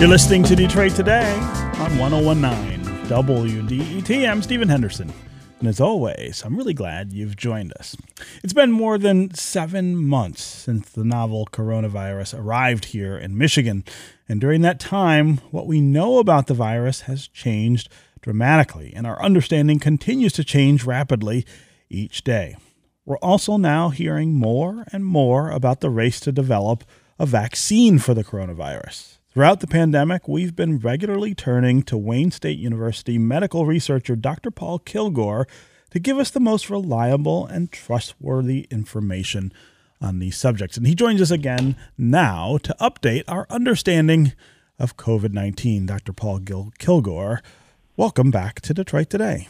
You're listening to Detroit Today on 1019 WDET. I'm Stephen Henderson. And as always, I'm really glad you've joined us. It's been more than seven months since the novel coronavirus arrived here in Michigan. And during that time, what we know about the virus has changed dramatically, and our understanding continues to change rapidly each day. We're also now hearing more and more about the race to develop a vaccine for the coronavirus. Throughout the pandemic, we've been regularly turning to Wayne State University medical researcher Dr. Paul Kilgore to give us the most reliable and trustworthy information on these subjects. And he joins us again now to update our understanding of COVID 19. Dr. Paul Gil- Kilgore, welcome back to Detroit Today.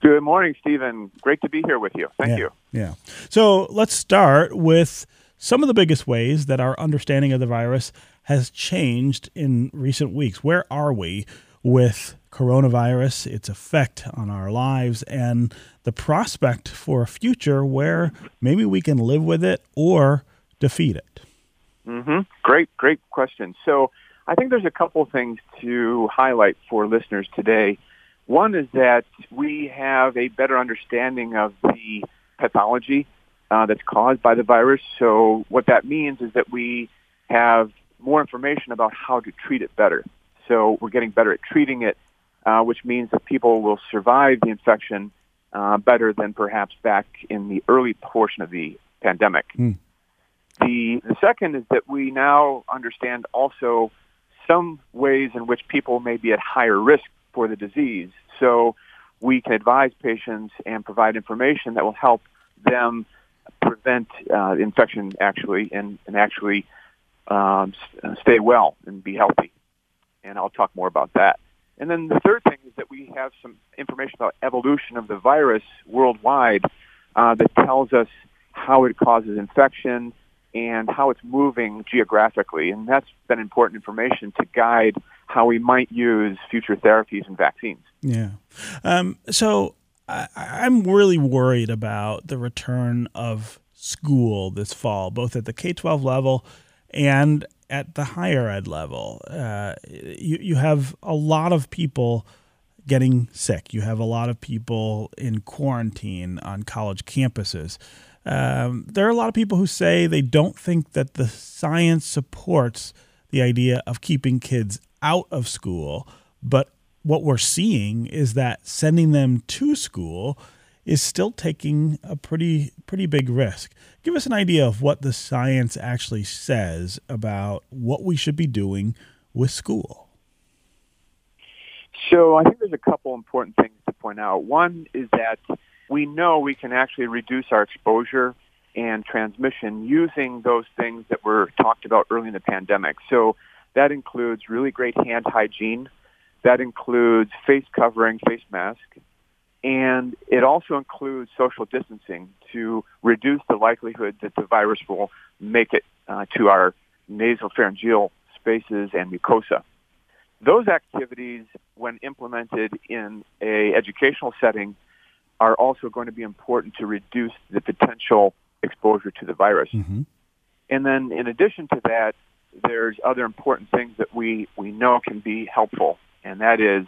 Good morning, Stephen. Great to be here with you. Thank yeah, you. Yeah. So let's start with some of the biggest ways that our understanding of the virus has changed in recent weeks. Where are we with coronavirus, its effect on our lives, and the prospect for a future where maybe we can live with it or defeat it? Mm-hmm. Great, great question. So I think there's a couple things to highlight for listeners today. One is that we have a better understanding of the pathology uh, that's caused by the virus. So what that means is that we have more information about how to treat it better. So we're getting better at treating it, uh, which means that people will survive the infection uh, better than perhaps back in the early portion of the pandemic. Mm. The, the second is that we now understand also some ways in which people may be at higher risk for the disease. So we can advise patients and provide information that will help them prevent uh, infection actually and, and actually um, stay well and be healthy. And I'll talk more about that. And then the third thing is that we have some information about evolution of the virus worldwide uh, that tells us how it causes infection and how it's moving geographically. And that's been important information to guide how we might use future therapies and vaccines. Yeah. Um, so I, I'm really worried about the return of school this fall, both at the K 12 level and at the higher ed level. Uh, you, you have a lot of people getting sick, you have a lot of people in quarantine on college campuses. Um, there are a lot of people who say they don't think that the science supports the idea of keeping kids out of school, but what we're seeing is that sending them to school is still taking a pretty pretty big risk. Give us an idea of what the science actually says about what we should be doing with school. So I think there's a couple important things to point out. One is that we know we can actually reduce our exposure and transmission using those things that were talked about early in the pandemic. So that includes really great hand hygiene. That includes face covering, face mask. And it also includes social distancing to reduce the likelihood that the virus will make it uh, to our nasopharyngeal spaces and mucosa. Those activities, when implemented in a educational setting, are also going to be important to reduce the potential exposure to the virus. Mm-hmm. And then in addition to that, there's other important things that we, we know can be helpful, and that is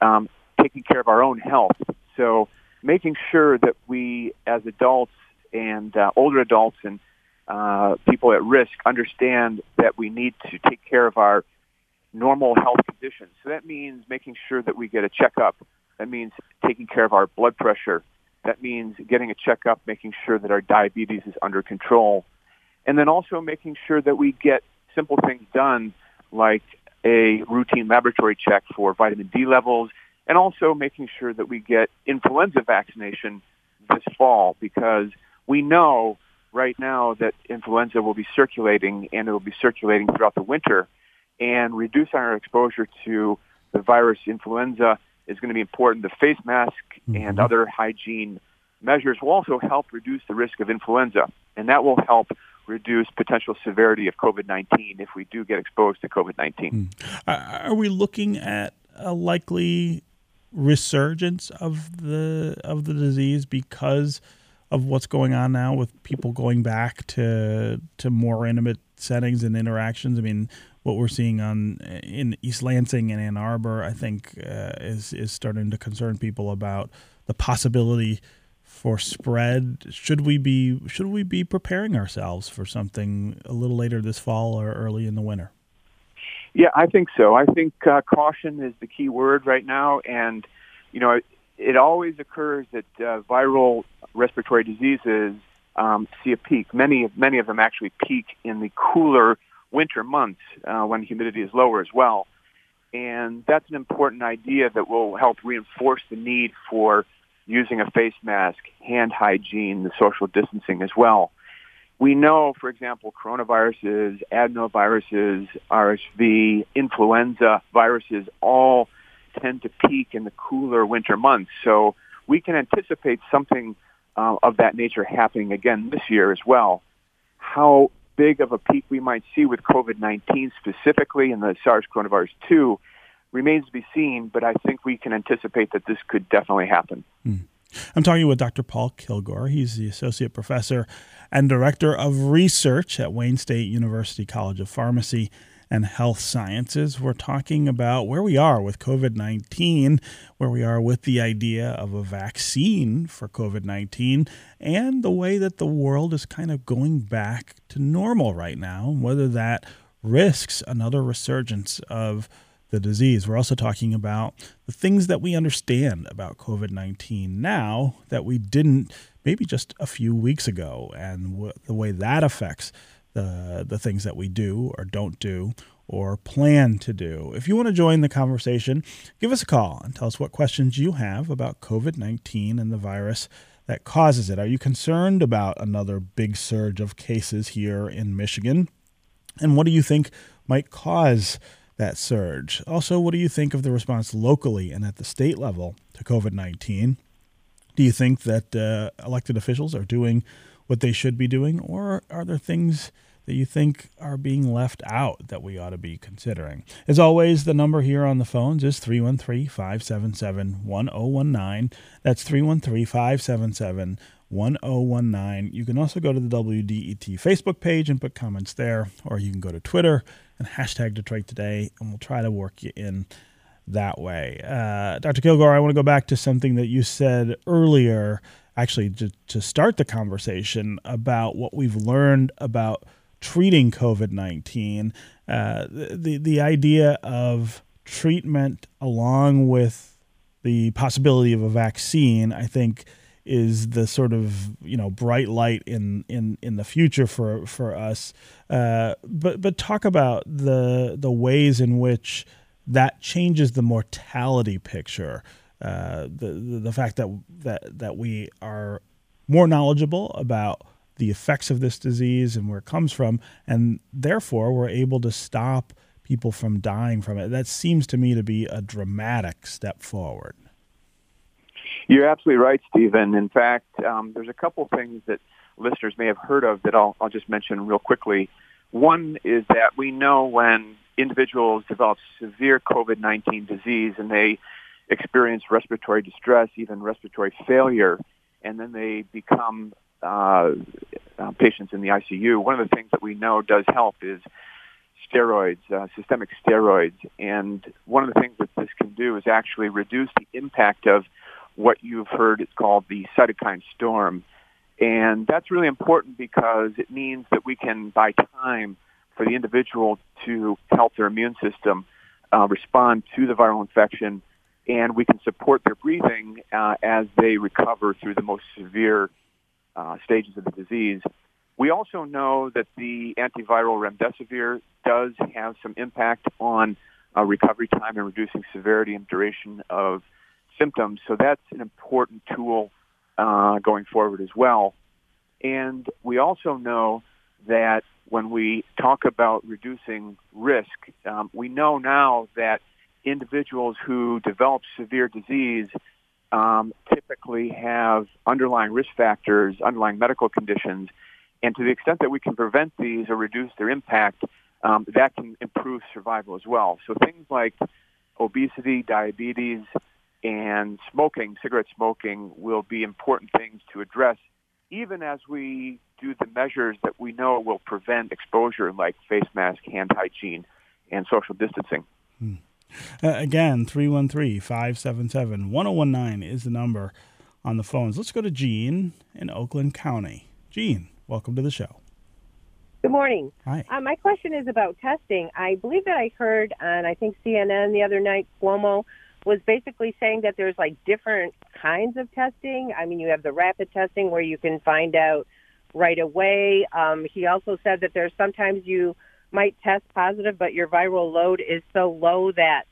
um, taking care of our own health. So making sure that we, as adults and uh, older adults and uh, people at risk, understand that we need to take care of our normal health conditions. So that means making sure that we get a checkup. That means taking care of our blood pressure. That means getting a checkup, making sure that our diabetes is under control. And then also making sure that we get simple things done like a routine laboratory check for vitamin D levels and also making sure that we get influenza vaccination this fall because we know right now that influenza will be circulating and it will be circulating throughout the winter and reducing our exposure to the virus influenza is going to be important. The face mask mm-hmm. and other hygiene measures will also help reduce the risk of influenza, and that will help reduce potential severity of COVID-19 if we do get exposed to COVID-19. Mm. Are we looking at a likely resurgence of the of the disease because of what's going on now with people going back to to more intimate settings and interactions. I mean, what we're seeing on in East Lansing and Ann Arbor, I think, uh, is is starting to concern people about the possibility for spread. Should we be should we be preparing ourselves for something a little later this fall or early in the winter? Yeah, I think so. I think uh, caution is the key word right now, and you know, it, it always occurs that uh, viral respiratory diseases um, see a peak. Many many of them actually peak in the cooler winter months uh, when humidity is lower as well. And that's an important idea that will help reinforce the need for using a face mask, hand hygiene, the social distancing as well. We know, for example, coronaviruses, adenoviruses, RSV, influenza viruses all tend to peak in the cooler winter months. So we can anticipate something uh, of that nature happening again this year as well. How big of a peak we might see with COVID-19 specifically and the SARS coronavirus 2 remains to be seen, but I think we can anticipate that this could definitely happen. Mm. I'm talking with Dr. Paul Kilgore. He's the Associate Professor and Director of Research at Wayne State University College of Pharmacy and Health Sciences. We're talking about where we are with COVID 19, where we are with the idea of a vaccine for COVID 19, and the way that the world is kind of going back to normal right now, whether that risks another resurgence of the disease. We're also talking about the things that we understand about COVID 19 now that we didn't maybe just a few weeks ago, and w- the way that affects the, the things that we do or don't do or plan to do. If you want to join the conversation, give us a call and tell us what questions you have about COVID 19 and the virus that causes it. Are you concerned about another big surge of cases here in Michigan? And what do you think might cause that surge? Also, what do you think of the response locally and at the state level to COVID 19? Do you think that uh, elected officials are doing what they should be doing, or are there things that you think are being left out that we ought to be considering? As always, the number here on the phones is 313 577 1019. That's 313 577 1019. You can also go to the WDET Facebook page and put comments there, or you can go to Twitter and hashtag Detroit Today, and we'll try to work you in that way. Uh, Dr. Kilgore, I want to go back to something that you said earlier actually to, to start the conversation about what we've learned about treating COVID 19, uh, the, the idea of treatment along with the possibility of a vaccine, I think, is the sort of you know bright light in in in the future for for us. Uh, but but talk about the the ways in which that changes the mortality picture uh, the, the fact that that that we are more knowledgeable about the effects of this disease and where it comes from, and therefore we're able to stop people from dying from it. That seems to me to be a dramatic step forward. You're absolutely right, Stephen. In fact, um, there's a couple things that listeners may have heard of that I'll, I'll just mention real quickly. One is that we know when individuals develop severe COVID-19 disease and they experience respiratory distress, even respiratory failure, and then they become uh, uh, patients in the ICU. One of the things that we know does help is steroids, uh, systemic steroids, and one of the things that this can do is actually reduce the impact of what you've heard is called the cytokine storm. And that's really important because it means that we can buy time for the individual to help their immune system uh, respond to the viral infection and we can support their breathing uh, as they recover through the most severe uh, stages of the disease. We also know that the antiviral remdesivir does have some impact on uh, recovery time and reducing severity and duration of symptoms. So that's an important tool uh, going forward as well. And we also know that when we talk about reducing risk, um, we know now that individuals who develop severe disease um, typically have underlying risk factors, underlying medical conditions, and to the extent that we can prevent these or reduce their impact, um, that can improve survival as well. So things like obesity, diabetes, and smoking, cigarette smoking, will be important things to address, even as we do the measures that we know will prevent exposure, like face mask, hand hygiene, and social distancing. Hmm. Uh, again, 313 577 1019 is the number on the phones. Let's go to Gene in Oakland County. Gene, welcome to the show. Good morning. Hi. Uh, my question is about testing. I believe that I heard on, I think, CNN the other night, Cuomo was basically saying that there's like different kinds of testing. I mean, you have the rapid testing where you can find out right away. Um, he also said that there's sometimes you might test positive, but your viral load is so low that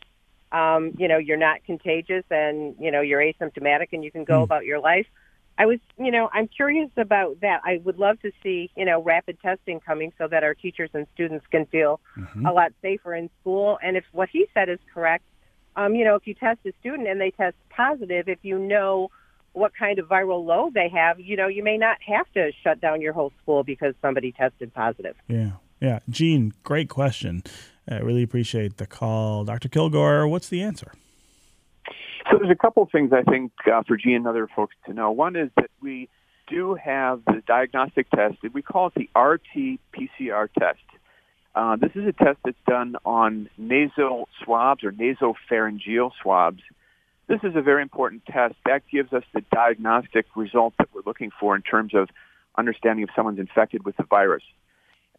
um, you know you're not contagious and you know you're asymptomatic and you can go mm. about your life. I was, you know, I'm curious about that. I would love to see, you know, rapid testing coming so that our teachers and students can feel mm-hmm. a lot safer in school. And if what he said is correct, um, you know, if you test a student and they test positive, if you know what kind of viral load they have, you know, you may not have to shut down your whole school because somebody tested positive. Yeah. Yeah. Gene, great question. I really appreciate the call. Dr. Kilgore, what's the answer? So there's a couple of things I think uh, for Gene and other folks to know. One is that we do have the diagnostic test. We call it the RT-PCR test. Uh, this is a test that's done on nasal swabs or nasopharyngeal swabs. This is a very important test. That gives us the diagnostic result that we're looking for in terms of understanding if someone's infected with the virus.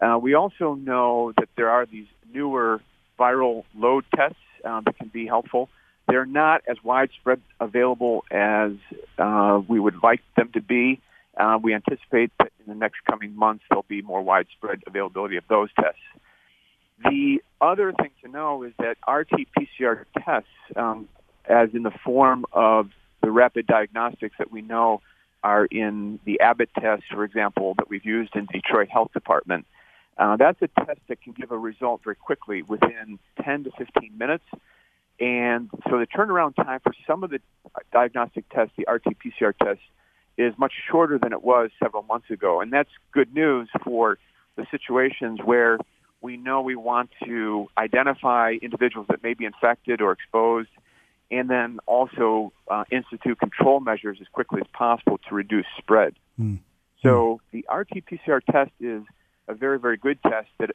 Uh, we also know that there are these newer viral load tests uh, that can be helpful. They're not as widespread available as uh, we would like them to be. Uh, we anticipate that in the next coming months there'll be more widespread availability of those tests. The other thing to know is that RT-PCR tests, um, as in the form of the rapid diagnostics that we know are in the Abbott test, for example, that we've used in Detroit Health Department, uh, that's a test that can give a result very quickly within 10 to 15 minutes. And so the turnaround time for some of the diagnostic tests, the RT-PCR tests, is much shorter than it was several months ago. And that's good news for the situations where we know we want to identify individuals that may be infected or exposed and then also uh, institute control measures as quickly as possible to reduce spread. Mm. So the RT-PCR test is a very, very good test that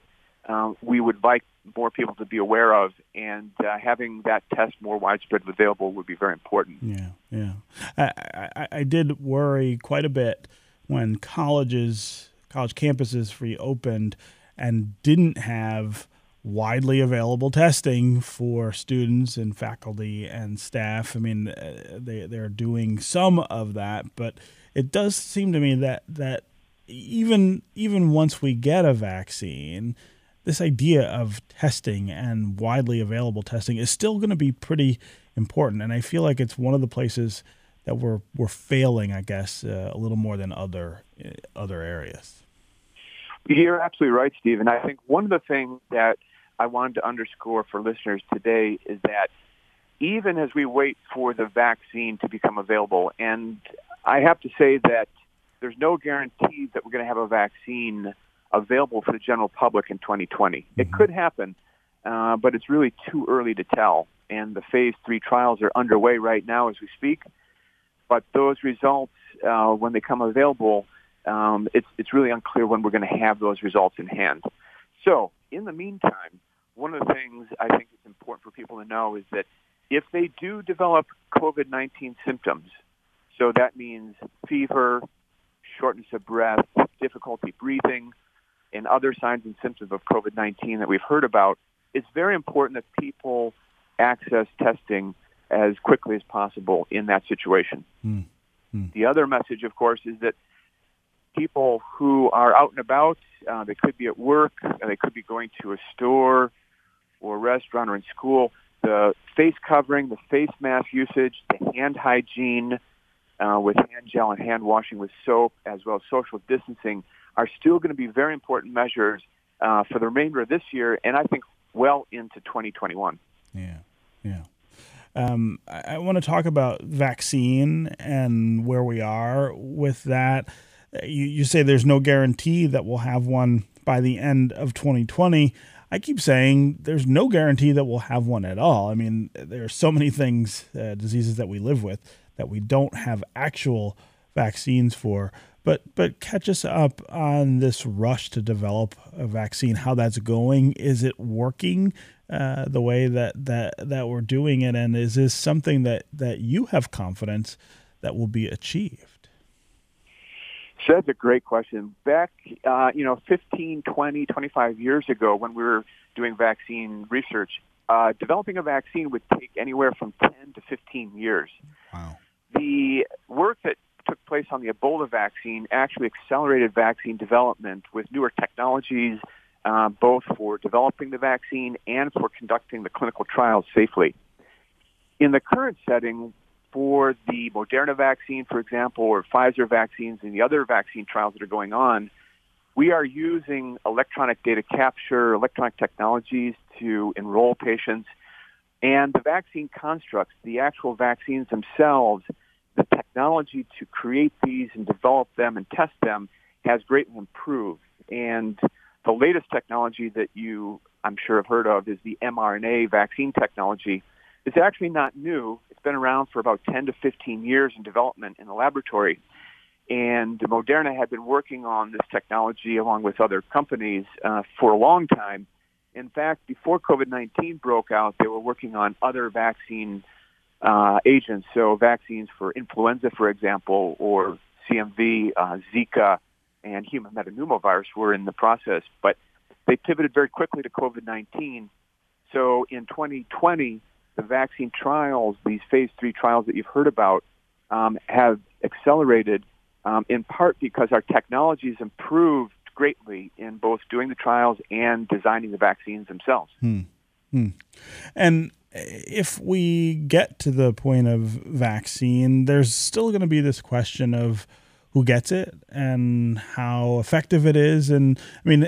um, we would like more people to be aware of, and uh, having that test more widespread available would be very important. Yeah, yeah. I, I, I did worry quite a bit when colleges, college campuses reopened and didn't have widely available testing for students and faculty and staff. I mean, uh, they they're doing some of that, but it does seem to me that that even even once we get a vaccine, this idea of testing and widely available testing is still going to be pretty important. And I feel like it's one of the places that we're we're failing, I guess, uh, a little more than other uh, other areas. You're absolutely right, Steve. And I think one of the things that I wanted to underscore for listeners today is that even as we wait for the vaccine to become available, and I have to say that there's no guarantee that we're going to have a vaccine available for the general public in 2020. Mm-hmm. It could happen, uh, but it's really too early to tell. And the phase three trials are underway right now as we speak. But those results, uh, when they come available, um, it's it's really unclear when we're going to have those results in hand. So, in the meantime, one of the things I think is important for people to know is that if they do develop COVID-19 symptoms, so that means fever, shortness of breath, difficulty breathing, and other signs and symptoms of COVID-19 that we've heard about, it's very important that people access testing as quickly as possible in that situation. Mm. Mm. The other message, of course, is that people who are out and about, uh, they could be at work, they could be going to a store or a restaurant or in school. The face covering, the face mask usage, the hand hygiene uh, with hand gel and hand washing with soap, as well as social distancing are still going to be very important measures uh, for the remainder of this year, and I think well into 2021. Yeah, yeah. Um, I, I want to talk about vaccine and where we are with that. You, you say there's no guarantee that we'll have one by the end of 2020. I keep saying there's no guarantee that we'll have one at all. I mean, there are so many things, uh, diseases that we live with that we don't have actual vaccines for. But but catch us up on this rush to develop a vaccine. How that's going? Is it working? uh, the way that, that that we're doing it, and is this something that that you have confidence that will be achieved? So that's a great question. Back, uh, you know, 15, 20, 25 years ago, when we were doing vaccine research, uh, developing a vaccine would take anywhere from 10 to 15 years. Wow. The work that took place on the Ebola vaccine actually accelerated vaccine development with newer technologies, uh, both for developing the vaccine and for conducting the clinical trials safely. In the current setting, for the Moderna vaccine, for example, or Pfizer vaccines and the other vaccine trials that are going on, we are using electronic data capture, electronic technologies to enroll patients. And the vaccine constructs, the actual vaccines themselves, the technology to create these and develop them and test them has greatly improved. And the latest technology that you, I'm sure, have heard of is the mRNA vaccine technology. It's actually not new. It's been around for about 10 to 15 years in development in the laboratory. And Moderna had been working on this technology along with other companies uh, for a long time. In fact, before COVID-19 broke out, they were working on other vaccine uh, agents, so vaccines for influenza, for example, or CMV, uh, Zika, and human metapneumovirus were in the process. But they pivoted very quickly to COVID-19. So in 2020, the vaccine trials, these phase three trials that you've heard about, um, have accelerated um, in part because our technology has improved greatly in both doing the trials and designing the vaccines themselves. Hmm. Hmm. And if we get to the point of vaccine, there's still going to be this question of who gets it and how effective it is. And I mean,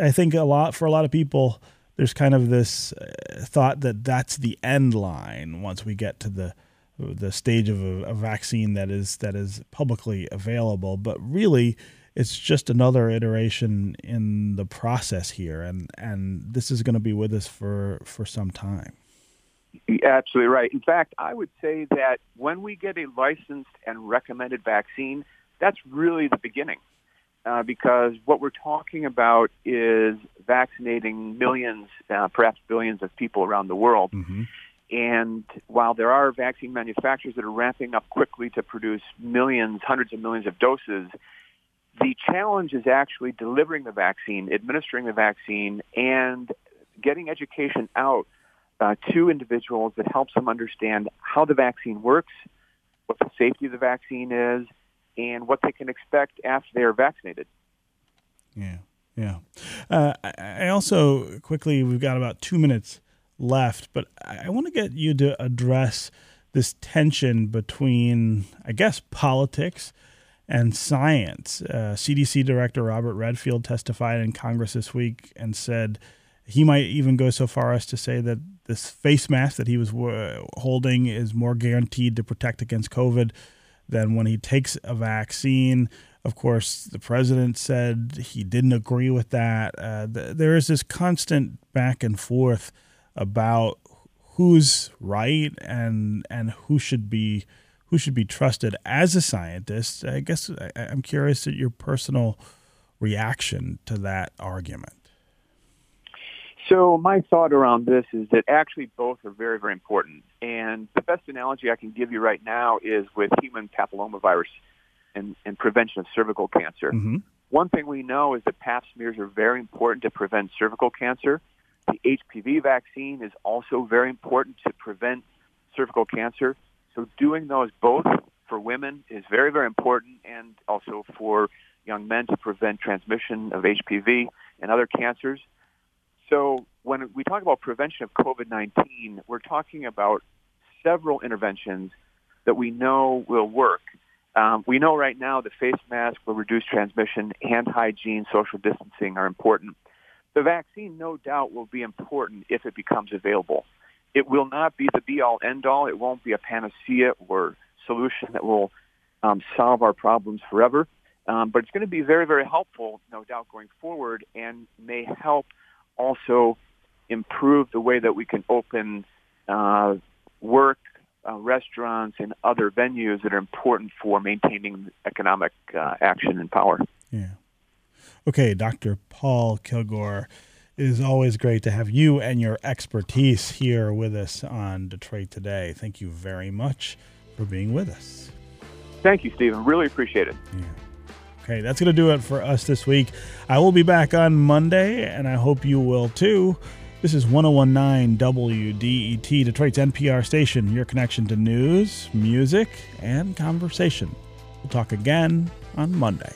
I think a lot for a lot of people, there's kind of this uh, thought that that's the end line once we get to the the stage of a, a vaccine that is that is publicly available. But really, it's just another iteration in the process here, and and this is going to be with us for for some time. Absolutely right. In fact, I would say that when we get a licensed and recommended vaccine, that's really the beginning. Uh, because what we're talking about is vaccinating millions, uh, perhaps billions of people around the world. Mm-hmm. And while there are vaccine manufacturers that are ramping up quickly to produce millions, hundreds of millions of doses, the challenge is actually delivering the vaccine, administering the vaccine, and getting education out uh, to individuals that helps them understand how the vaccine works, what the safety of the vaccine is, and what they can expect after they are vaccinated. Yeah, yeah. Uh, I also quickly, we've got about two minutes left, but I want to get you to address this tension between, I guess, politics and science. Uh, CDC Director Robert Redfield testified in Congress this week and said he might even go so far as to say that this face mask that he was uh, holding is more guaranteed to protect against COVID than when he takes a vaccine. Of course, the president said he didn't agree with that. Uh, th- there is this constant back and forth about who's right and and who should be who should be trusted as a scientist. I guess I, I'm curious at your personal reaction to that argument. So my thought around this is that actually both are very, very important. And the best analogy I can give you right now is with human papillomavirus and, and prevention of cervical cancer. Mm-hmm. One thing we know is that pap smears are very important to prevent cervical cancer. The HPV vaccine is also very important to prevent cervical cancer. So doing those both for women is very, very important and also for young men to prevent transmission of HPV and other cancers. So when we talk about prevention of COVID-19, we're talking about several interventions that we know will work. Um, we know right now the face mask will reduce transmission, hand hygiene, social distancing are important. The vaccine, no doubt, will be important if it becomes available. It will not be the be-all, end-all. It won't be a panacea or solution that will um, solve our problems forever. Um, but it's going to be very, very helpful, no doubt, going forward, and may help also improve the way that we can open uh, work, uh, restaurants, and other venues that are important for maintaining economic uh, action and power. Yeah. Okay, Dr. Paul Kilgore It is always great to have you and your expertise here with us on Detroit Today. Thank you very much for being with us. Thank you, Stephen. Really appreciate it. Yeah. Okay, that's going to do it for us this week. I will be back on Monday, and I hope you will too. This is 1019 WDET, Detroit's NPR station, your connection to news, music, and conversation. We'll talk again on Monday.